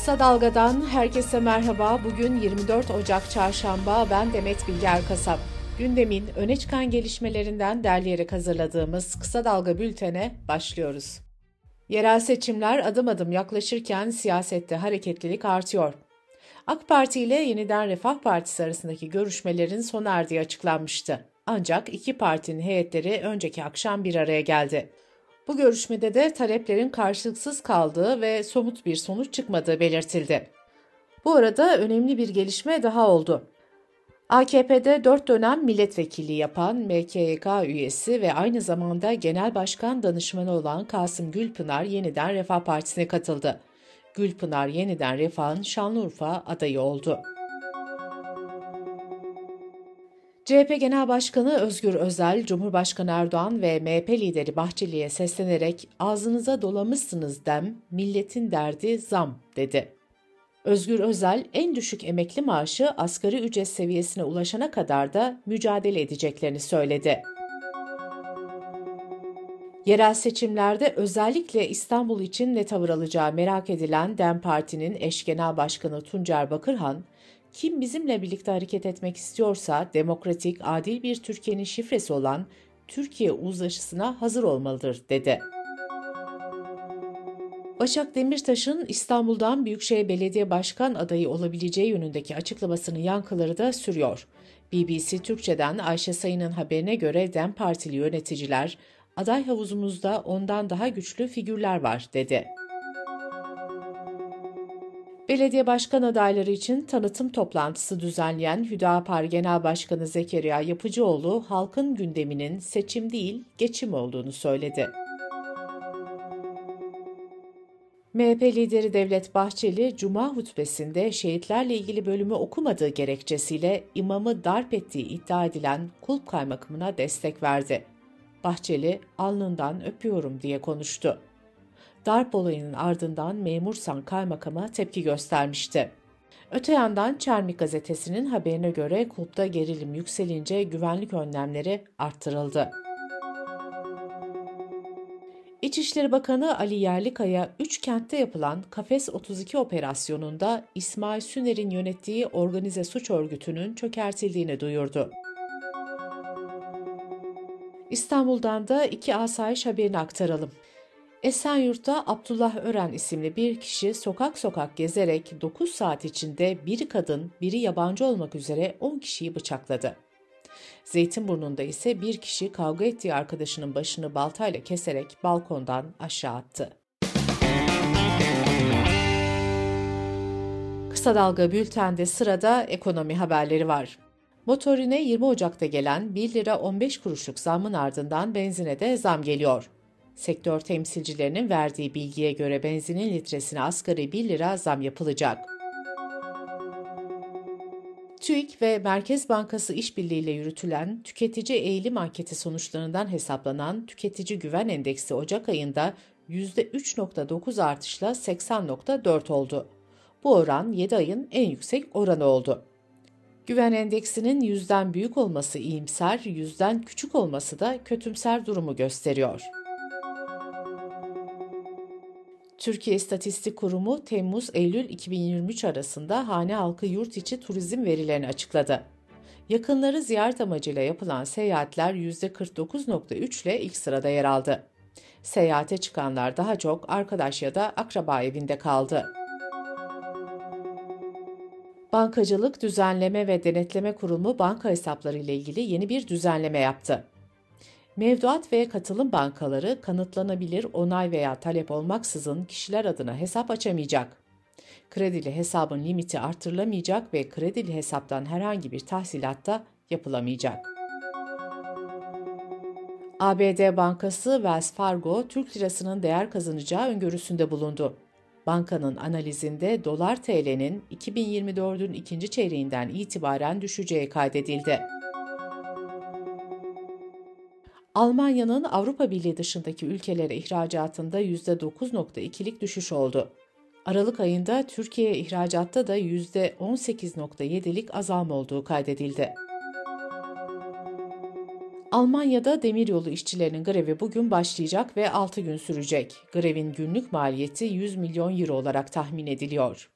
Kısa Dalga'dan herkese merhaba. Bugün 24 Ocak Çarşamba. Ben Demet Bilge Erkasap. Gündemin öne çıkan gelişmelerinden derleyerek hazırladığımız Kısa Dalga bültene başlıyoruz. Yerel seçimler adım adım yaklaşırken siyasette hareketlilik artıyor. AK Parti ile Yeniden Refah Partisi arasındaki görüşmelerin sona erdiği açıklanmıştı. Ancak iki partinin heyetleri önceki akşam bir araya geldi. Bu görüşmede de taleplerin karşılıksız kaldığı ve somut bir sonuç çıkmadığı belirtildi. Bu arada önemli bir gelişme daha oldu. AKP'de 4 dönem milletvekilliği yapan MKYK üyesi ve aynı zamanda genel başkan danışmanı olan Kasım Gülpınar yeniden Refah Partisi'ne katıldı. Gülpınar yeniden Refah'ın Şanlıurfa adayı oldu. CHP Genel Başkanı Özgür Özel, Cumhurbaşkanı Erdoğan ve MHP lideri Bahçeli'ye seslenerek ağzınıza dolamışsınız dem, milletin derdi zam dedi. Özgür Özel, en düşük emekli maaşı asgari ücret seviyesine ulaşana kadar da mücadele edeceklerini söyledi. Yerel seçimlerde özellikle İstanbul için ne tavır alacağı merak edilen DEM Parti'nin eş genel başkanı Tuncer Bakırhan, kim bizimle birlikte hareket etmek istiyorsa demokratik, adil bir Türkiye'nin şifresi olan Türkiye uzlaşısına hazır olmalıdır, dedi. Başak Demirtaş'ın İstanbul'dan Büyükşehir Belediye Başkan adayı olabileceği yönündeki açıklamasının yankıları da sürüyor. BBC Türkçe'den Ayşe Sayın'ın haberine göre DEM Partili yöneticiler, aday havuzumuzda ondan daha güçlü figürler var, dedi. Belediye başkan adayları için tanıtım toplantısı düzenleyen Hüdapar Genel Başkanı Zekeriya Yapıcıoğlu, halkın gündeminin seçim değil, geçim olduğunu söyledi. MHP lideri Devlet Bahçeli, Cuma hutbesinde şehitlerle ilgili bölümü okumadığı gerekçesiyle imamı darp ettiği iddia edilen kulp kaymakamına destek verdi. Bahçeli, alnından öpüyorum diye konuştu darp olayının ardından memursan kaymakama tepki göstermişti. Öte yandan Çermik gazetesinin haberine göre kulpta gerilim yükselince güvenlik önlemleri arttırıldı. İçişleri Bakanı Ali Yerlikaya, üç kentte yapılan Kafes 32 operasyonunda İsmail Süner'in yönettiği organize suç örgütünün çökertildiğini duyurdu. İstanbul'dan da iki asayiş haberini aktaralım. Esenyurt'ta Abdullah Ören isimli bir kişi sokak sokak gezerek 9 saat içinde biri kadın, biri yabancı olmak üzere 10 kişiyi bıçakladı. Zeytinburnu'nda ise bir kişi kavga ettiği arkadaşının başını baltayla keserek balkondan aşağı attı. Kısa Dalga Bülten'de sırada ekonomi haberleri var. Motorine 20 Ocak'ta gelen 1 lira 15 kuruşluk zammın ardından benzine de zam geliyor. Sektör temsilcilerinin verdiği bilgiye göre benzinin litresine asgari 1 lira zam yapılacak. TÜİK ve Merkez Bankası işbirliğiyle yürütülen tüketici eğilim anketi sonuçlarından hesaplanan tüketici güven endeksi Ocak ayında %3.9 artışla 80.4 oldu. Bu oran 7 ayın en yüksek oranı oldu. Güven endeksinin yüzden büyük olması iyimser, yüzden küçük olması da kötümser durumu gösteriyor. Türkiye İstatistik Kurumu Temmuz-Eylül 2023 arasında hane halkı yurt içi turizm verilerini açıkladı. Yakınları ziyaret amacıyla yapılan seyahatler %49.3 ile ilk sırada yer aldı. Seyahate çıkanlar daha çok arkadaş ya da akraba evinde kaldı. Bankacılık Düzenleme ve Denetleme Kurumu banka hesapları ile ilgili yeni bir düzenleme yaptı. Mevduat ve katılım bankaları kanıtlanabilir onay veya talep olmaksızın kişiler adına hesap açamayacak. Kredili hesabın limiti artırılamayacak ve kredili hesaptan herhangi bir tahsilat da yapılamayacak. ABD Bankası Wells Fargo, Türk lirasının değer kazanacağı öngörüsünde bulundu. Bankanın analizinde dolar TL'nin 2024'ün ikinci çeyreğinden itibaren düşeceği kaydedildi. Almanya'nın Avrupa Birliği dışındaki ülkelere ihracatında %9.2'lik düşüş oldu. Aralık ayında Türkiye ihracatta da %18.7'lik azalma olduğu kaydedildi. Almanya'da demiryolu işçilerinin grevi bugün başlayacak ve 6 gün sürecek. Grevin günlük maliyeti 100 milyon euro olarak tahmin ediliyor.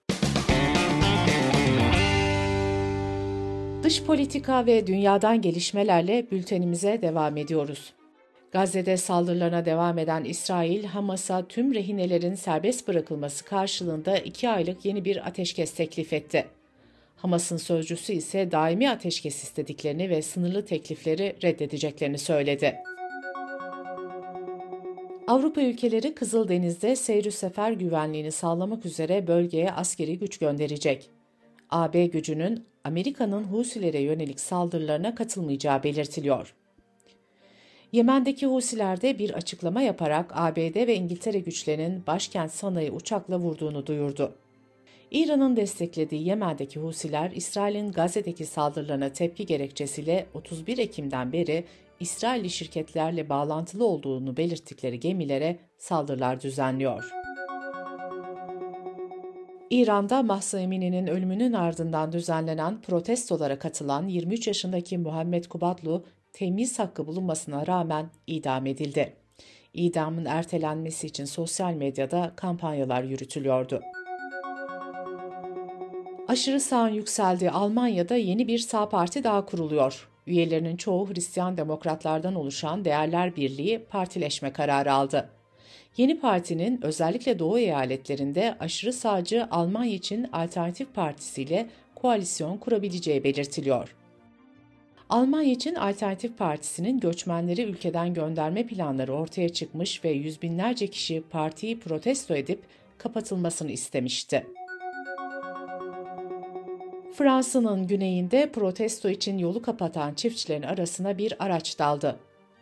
Dış politika ve dünyadan gelişmelerle bültenimize devam ediyoruz. Gazze'de saldırılarına devam eden İsrail, Hamas'a tüm rehinelerin serbest bırakılması karşılığında iki aylık yeni bir ateşkes teklif etti. Hamas'ın sözcüsü ise daimi ateşkes istediklerini ve sınırlı teklifleri reddedeceklerini söyledi. Avrupa ülkeleri Kızıldeniz'de seyir sefer güvenliğini sağlamak üzere bölgeye askeri güç gönderecek. AB gücünün Amerika'nın Husilere yönelik saldırılarına katılmayacağı belirtiliyor. Yemen'deki Husiler de bir açıklama yaparak ABD ve İngiltere güçlerinin başkent Sana'yı uçakla vurduğunu duyurdu. İran'ın desteklediği Yemen'deki Husiler, İsrail'in Gazze'deki saldırılarına tepki gerekçesiyle 31 Ekim'den beri İsrailli şirketlerle bağlantılı olduğunu belirttikleri gemilere saldırılar düzenliyor. İran'da Mahsa Emini'nin ölümünün ardından düzenlenen protestolara katılan 23 yaşındaki Muhammed Kubatlu, temiz hakkı bulunmasına rağmen idam edildi. İdamın ertelenmesi için sosyal medyada kampanyalar yürütülüyordu. Aşırı sağın yükseldiği Almanya'da yeni bir sağ parti daha kuruluyor. Üyelerinin çoğu Hristiyan demokratlardan oluşan Değerler Birliği partileşme kararı aldı. Yeni partinin özellikle Doğu eyaletlerinde aşırı sağcı Almanya için Alternatif Partisi ile koalisyon kurabileceği belirtiliyor. Almanya için Alternatif Partisi'nin göçmenleri ülkeden gönderme planları ortaya çıkmış ve yüz binlerce kişi partiyi protesto edip kapatılmasını istemişti. Fransa'nın güneyinde protesto için yolu kapatan çiftçilerin arasına bir araç daldı.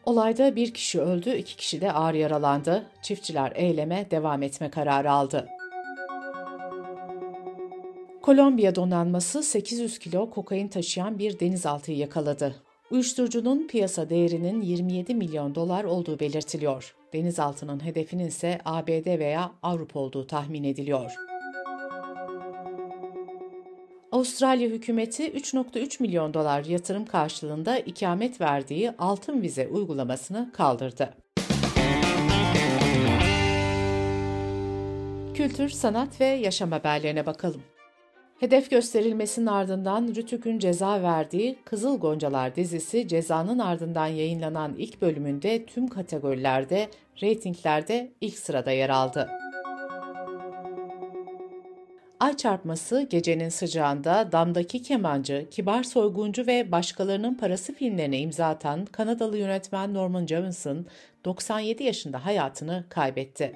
Olayda bir kişi öldü, iki kişi de ağır yaralandı. Çiftçiler eyleme devam etme kararı aldı. Kolombiya donanması 800 kilo kokain taşıyan bir denizaltıyı yakaladı. Uyuşturucunun piyasa değerinin 27 milyon dolar olduğu belirtiliyor. Denizaltının hedefinin ise ABD veya Avrupa olduğu tahmin ediliyor. Avustralya hükümeti 3.3 milyon dolar yatırım karşılığında ikamet verdiği altın vize uygulamasını kaldırdı. Kültür, sanat ve yaşam haberlerine bakalım. Hedef gösterilmesinin ardından Rütük'ün ceza verdiği Kızıl Goncalar dizisi cezanın ardından yayınlanan ilk bölümünde tüm kategorilerde, reytinglerde ilk sırada yer aldı. Ay çarpması gecenin sıcağında damdaki kemancı, kibar soyguncu ve başkalarının parası filmlerine imza atan Kanadalı yönetmen Norman Jewison 97 yaşında hayatını kaybetti.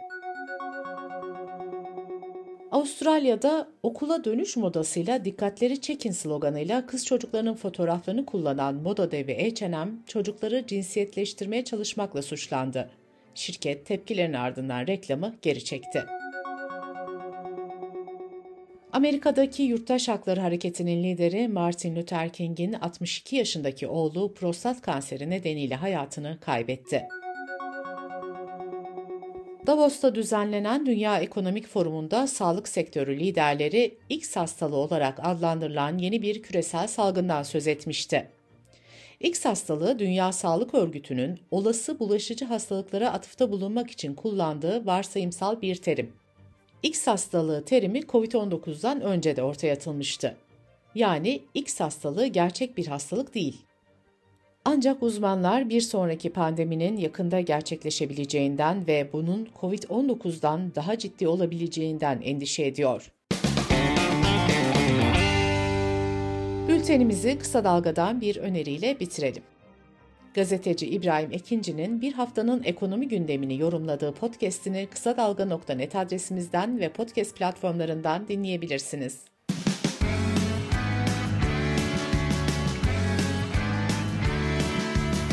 Avustralya'da okula dönüş modasıyla dikkatleri çekin sloganıyla kız çocuklarının fotoğraflarını kullanan moda devi H&M çocukları cinsiyetleştirmeye çalışmakla suçlandı. Şirket tepkilerin ardından reklamı geri çekti. Amerika'daki Yurttaş Hakları Hareketi'nin lideri Martin Luther King'in 62 yaşındaki oğlu prostat kanseri nedeniyle hayatını kaybetti. Davos'ta düzenlenen Dünya Ekonomik Forumu'nda sağlık sektörü liderleri X hastalığı olarak adlandırılan yeni bir küresel salgından söz etmişti. X hastalığı Dünya Sağlık Örgütü'nün olası bulaşıcı hastalıklara atıfta bulunmak için kullandığı varsayımsal bir terim. X hastalığı terimi COVID-19'dan önce de ortaya atılmıştı. Yani X hastalığı gerçek bir hastalık değil. Ancak uzmanlar bir sonraki pandeminin yakında gerçekleşebileceğinden ve bunun COVID-19'dan daha ciddi olabileceğinden endişe ediyor. Bültenimizi kısa dalgadan bir öneriyle bitirelim. Gazeteci İbrahim Ekinci'nin bir haftanın ekonomi gündemini yorumladığı podcast'ini kısa dalga.net adresimizden ve podcast platformlarından dinleyebilirsiniz.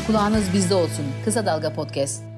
Kulağınız bizde olsun. Kısa Dalga Podcast.